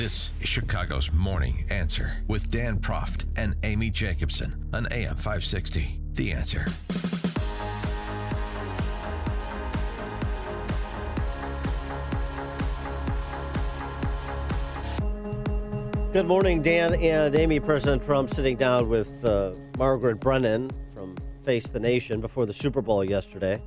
This is Chicago's Morning Answer with Dan Proft and Amy Jacobson on AM 560. The Answer. Good morning, Dan and Amy. President Trump sitting down with uh, Margaret Brennan from Face the Nation before the Super Bowl yesterday.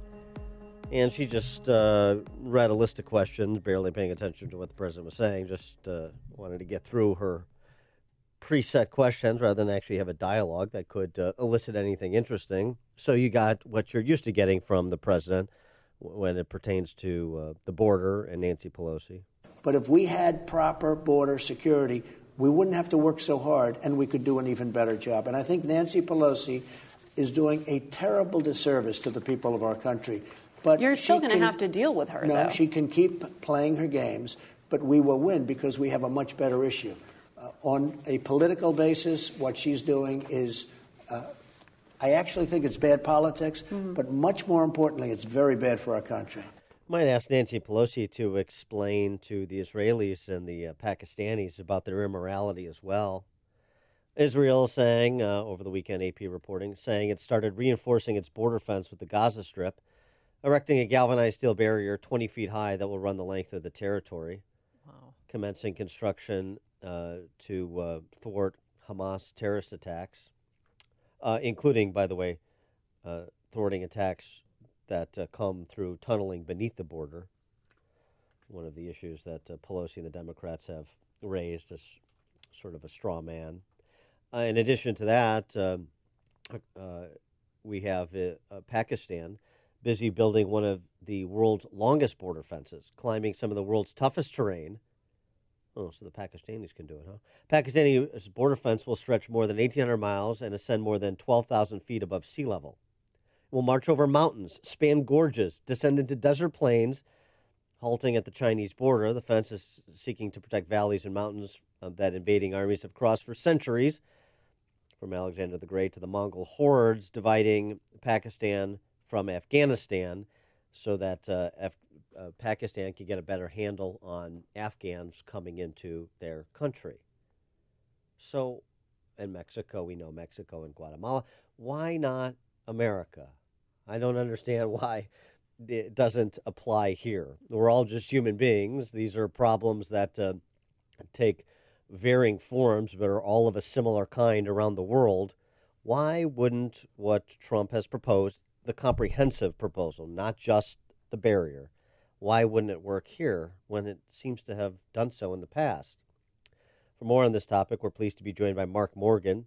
And she just uh, read a list of questions, barely paying attention to what the president was saying, just uh, wanted to get through her preset questions rather than actually have a dialogue that could uh, elicit anything interesting. So you got what you're used to getting from the president when it pertains to uh, the border and Nancy Pelosi. But if we had proper border security, we wouldn't have to work so hard and we could do an even better job. And I think Nancy Pelosi is doing a terrible disservice to the people of our country. But You're still going to have to deal with her, No, though. she can keep playing her games, but we will win because we have a much better issue. Uh, on a political basis, what she's doing is, uh, I actually think it's bad politics, Mm-hmm. but much more importantly, it's very bad for our country. Might ask Nancy Pelosi to explain to the Israelis and the uh, Pakistanis about their immorality as well. Israel saying uh, over the weekend, AP reporting, saying it started reinforcing its border fence with the Gaza Strip, erecting a galvanized steel barrier 20 feet high that will run the length of the territory, Wow. commencing construction uh, to uh, thwart Hamas terrorist attacks, uh, including, by the way, uh, thwarting attacks that uh, come through tunneling beneath the border. One of the issues that uh, Pelosi and the Democrats have raised as sort of a straw man. Uh, in addition to that, um, uh, we have uh, uh, Pakistan busy building one of the world's longest border fences, climbing some of the world's toughest terrain. Oh, so the Pakistanis can do it, huh? Pakistani border fence will stretch more than 1,800 miles and ascend more than 12,000 feet above sea level It will march over mountains, span gorges, descend into desert plains, halting at the Chinese border. The fence is seeking to protect valleys and mountains that invading armies have crossed for centuries, from Alexander the Great to the Mongol hordes dividing Pakistan from Afghanistan, so that uh, Af- uh, Pakistan can get a better handle on Afghans coming into their country. So, and Mexico, we know Mexico and Guatemala. Why not America? I don't understand why it doesn't apply here. We're all just human beings. These are problems that uh, take varying forms, but are all of a similar kind around the world. Why wouldn't what Trump has proposed, the comprehensive proposal, not just the barrier, why wouldn't it work here when it seems to have done so in the past? For more on this topic, we're pleased to be joined by Mark Morgan.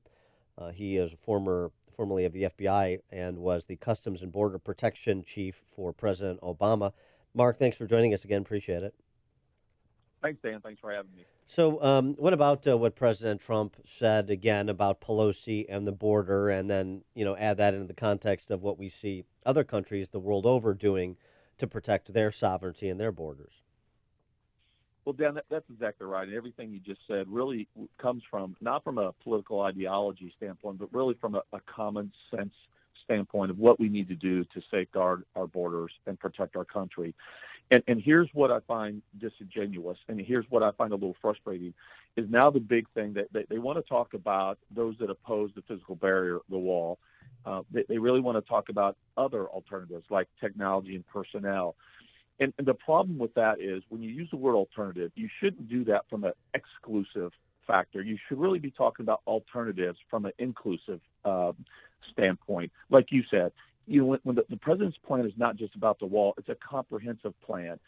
Uh, he is former, formerly of the FBI and was the Customs and Border Protection Chief for President Obama. Mark, thanks for joining us again. Appreciate it. Thanks, Dan. Thanks for having me. So, um, what about uh, what President Trump said again about Pelosi and the border, and then you know add that into the context of what we see other countries the world over doing to protect their sovereignty and their borders? Well, Dan, that, that's exactly right. And everything you just said really comes from not from a political ideology standpoint, but really from a, a common sense standpoint of what we need to do to safeguard our borders and protect our country. And, and here's what I find disingenuous, and here's what I find a little frustrating, is now the big thing that they, they want to talk about those that oppose the physical barrier, the wall. Uh, they, they really want to talk about other alternatives like technology and personnel. And, and the problem with that is when you use the word alternative, you shouldn't do that from an exclusive factor. You should really be talking about alternatives from an inclusive uh, standpoint. Like you said, you know, when, when the, the president's plan is not just about the wall, it's a comprehensive plan.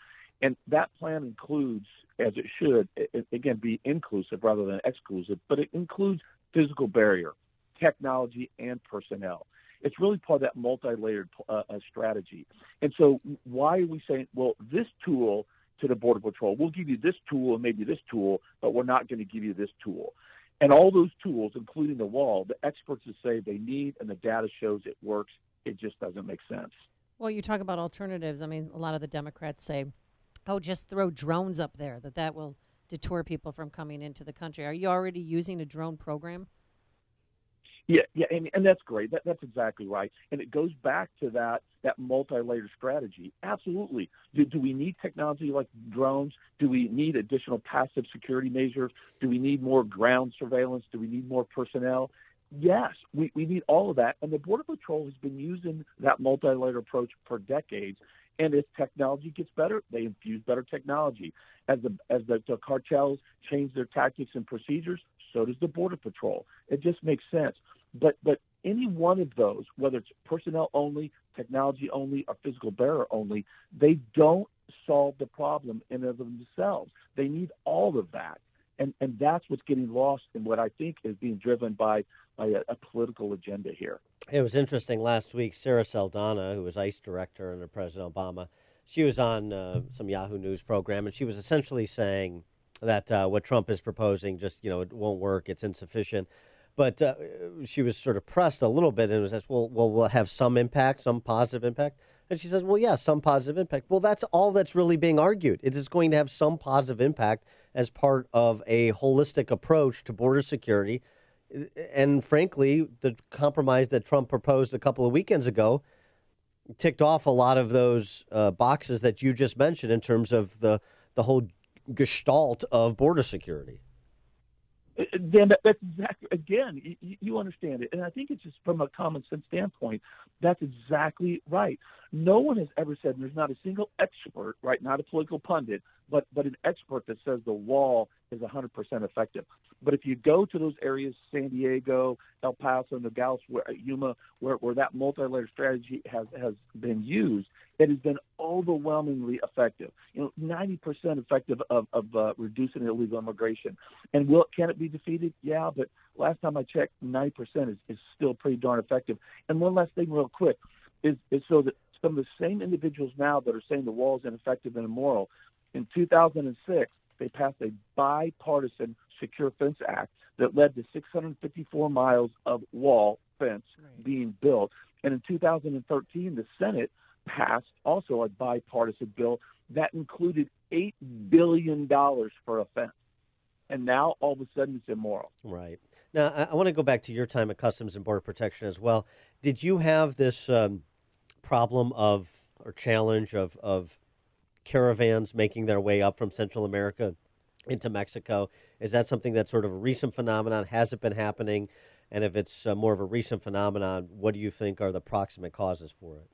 And that plan includes, as it should, it, again, be inclusive rather than exclusive, but it includes physical barrier, technology, and personnel. It's really part of that multi-layered uh, uh, strategy. And so, why are we saying, well, this tool to the Border Patrol, we'll give you this tool and maybe this tool, but we're not going to give you this tool. And all those tools, including the wall, the experts say they need, and the data shows it works. It just doesn't make sense. Well, you talk about alternatives. I mean, a lot of the Democrats say, "Oh, just throw drones up there. That that will deter people from coming into the country." Are you already using a drone program? Yeah, yeah, and, and that's great. That, that's exactly right. And it goes back to that that multi-layered strategy. Absolutely. Do, do we need technology like drones? Do we need additional passive security measures? Do we need more ground surveillance? Do we need more personnel? Yes, we, we need all of that. And the Border Patrol has been using that multi-layered approach for decades. And as technology gets better, they infuse better technology. As the as the, the cartels change their tactics and procedures, so does the Border Patrol. It just makes sense. But but any one of those, whether it's personnel only, technology only, or physical bearer only, they don't solve the problem in and of themselves. They need all of that. And and that's what's getting lost in what I think is being driven by, by a, a political agenda here. It was interesting last week. Sarah Saldana, who was ICE director under President Obama, she was on uh, some Yahoo News program, and she was essentially saying that uh, what Trump is proposing just you know it won't work, it's insufficient. But uh, she was sort of pressed a little bit and was asked, well, well, will have some impact, some positive impact? And she says, well, yeah, some positive impact. Well, that's all that's really being argued. It is going to have some positive impact as part of a holistic approach to border security. And frankly, the compromise that Trump proposed a couple of weekends ago ticked off a lot of those uh, boxes that you just mentioned in terms of the, the whole gestalt of border security. Dan, that, that's exactly again. You understand it, and I think it's just from a common sense standpoint. That's exactly right. No one has ever said, there's not a single expert, right? Not a political pundit, but but an expert that says the wall is 100% effective. But if you go to those areas, San Diego, El Paso, Nogales, where, Yuma, where, where that multi-layer strategy has has been used, it has been overwhelmingly effective. You know, 90% effective of, of uh, reducing illegal immigration. And will can it be defeated? Yeah, but last time I checked, 90% is, is still pretty darn effective. And one last thing, real quick, is, is so that some of the same individuals now that are saying the wall is ineffective and immoral, in 2006, they passed a bipartisan Secure Fence Act that led to 654 miles of wall fence right. being built. And in 2013, the Senate passed also a bipartisan bill that included $8 billion for a fence. And now all of a sudden it's immoral. Right. Now, I, I want to go back to your time at Customs and Border Protection as well. Did you have this um, problem of or challenge of, of caravans making their way up from Central America into Mexico? Is that something that's sort of a recent phenomenon? Has it been happening? And if it's uh, more of a recent phenomenon, what do you think are the proximate causes for it?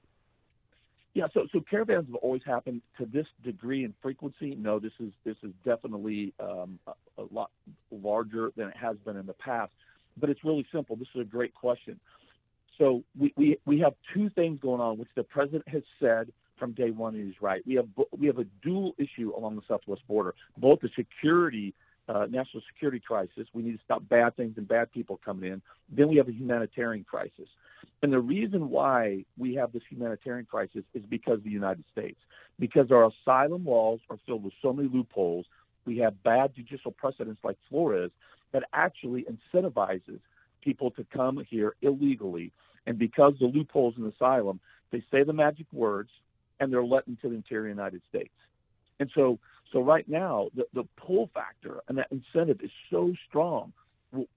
Yeah, so so caravans have always happened to this degree and frequency. No, this is this is definitely um, a, a lot larger than it has been in the past. But it's really simple. This is a great question. So we, we, we have two things going on, which the president has said from day one, and he's right. We have we have a dual issue along the southwest border, both the security, uh, national security crisis. We need to stop bad things and bad people coming in. Then we have a humanitarian crisis. And the reason why we have this humanitarian crisis is because of the United States, because our asylum laws are filled with so many loopholes. We have bad judicial precedents like Flores that actually incentivizes people to come here illegally. And because the loopholes in asylum, they say the magic words and they're let into the interior United States. And so, so right now, the, the pull factor and that incentive is so strong.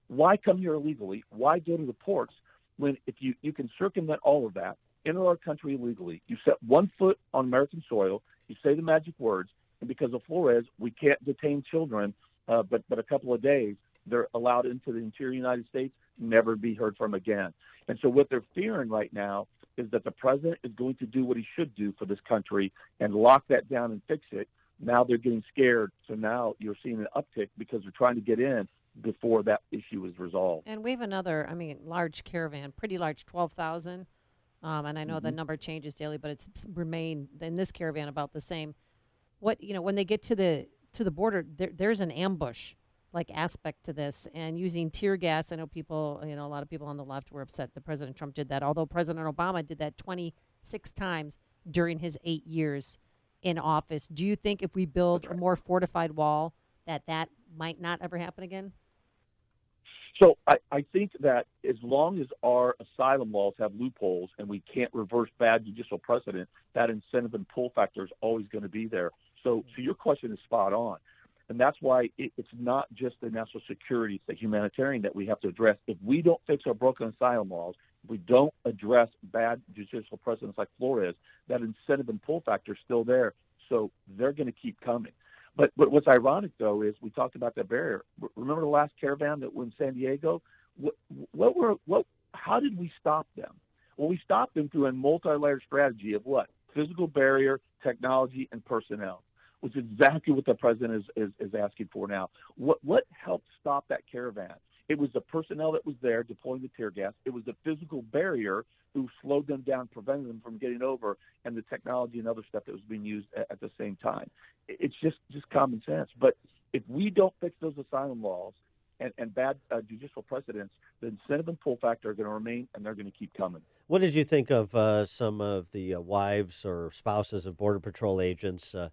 Why come here illegally? Why go to the ports when if you, you can circumvent all of that, enter our country illegally, you set one foot on American soil, you say the magic words, and because of Flores, we can't detain children, uh, but but a couple of days they're allowed into the interior United States, never be heard from again. And so what they're fearing right now is that the president is going to do what he should do for this country and lock that down and fix it. Now they're getting scared. So now you're seeing an uptick because they're trying to get in before that issue is resolved. And we have another, I mean, large caravan, pretty large, 12,000. Um, and I know mm-hmm. the number changes daily, but it's remained in this caravan about the same. What, you know, when they get to the to the border, there, there's an ambush like aspect to this and using tear gas. I know people, you know, a lot of people on the left were upset that President Trump did that, although President Obama did that 26 times during his eight years in office. Do you think if we build a more fortified wall that that might not ever happen again? So I, I think that as long as our asylum laws have loopholes and we can't reverse bad judicial precedent, that incentive and pull factor is always going to be there. So, so your question is spot on. And that's why it, it's not just the national security, it's the humanitarian that we have to address. If we don't fix our broken asylum laws, if we don't address bad judicial precedents like Flores, that incentive and pull factor is still there. So they're going to keep coming. But, but what's ironic though is we talked about that barrier. Remember the last caravan that went in San Diego? What, what were what? How did we stop them? Well, we stopped them through a multi-layered strategy of what? Physical barrier, technology, and personnel, is exactly what the president is, is, is asking for now. What what helped stop that caravan? It was the personnel that was there deploying the tear gas. It was the physical barrier who slowed them down, prevented them from getting over, and the technology and other stuff that was being used at, at the same time. It's just just common sense. But if we don't fix those asylum laws and, and bad uh, judicial precedents, the incentive and pull factor are going to remain, and they're going to keep coming. What did you think of uh, some of the uh, wives or spouses of Border Patrol agents uh,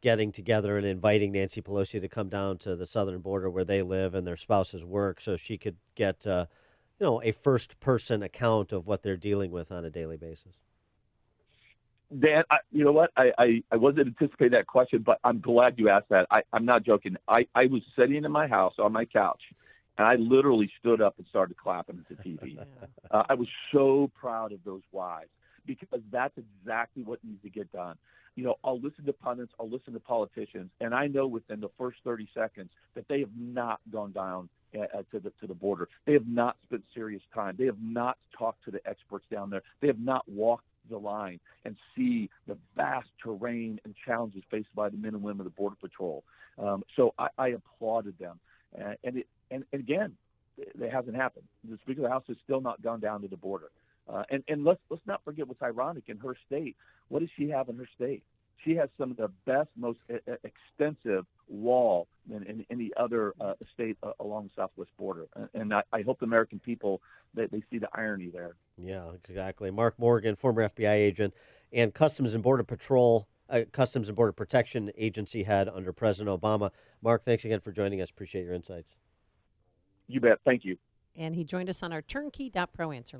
getting together and inviting Nancy Pelosi to come down to the southern border where they live and their spouses work so she could get, uh, you know, a first person account of what they're dealing with on a daily basis? Dan, I, you know what? I, I, I wasn't anticipating that question, but I'm glad you asked that. I, I'm not joking. I, I was sitting in my house on my couch, and I literally stood up and started clapping at the TV. uh, I was so proud of those wives because that's exactly what needs to get done. You know, I'll listen to pundits, I'll listen to politicians, and I know within the first 30 seconds that they have not gone down uh, uh, to the to the border. They have not spent serious time. They have not talked to the experts down there. They have not walked the line and see the vast terrain and challenges faced by the men and women of the Border Patrol. Um, so I, I applauded them, uh, and it and, and again, it hasn't happened. The Speaker of the House has still not gone down to the border. Uh, and and let's let's not forget what's ironic in her state. What does she have in her state? She has some of the best, most uh, extensive wall than in any other uh, state uh, along the southwest border. And I, I, hope the American people that they see the irony there. Yeah, exactly. Mark Morgan, former FBI agent and Customs and Border Patrol, uh, Customs and Border Protection Agency head under President Obama. Mark, thanks again for joining us. Appreciate your insights. You bet. Thank you. And he joined us on our turnkey.pro answer line.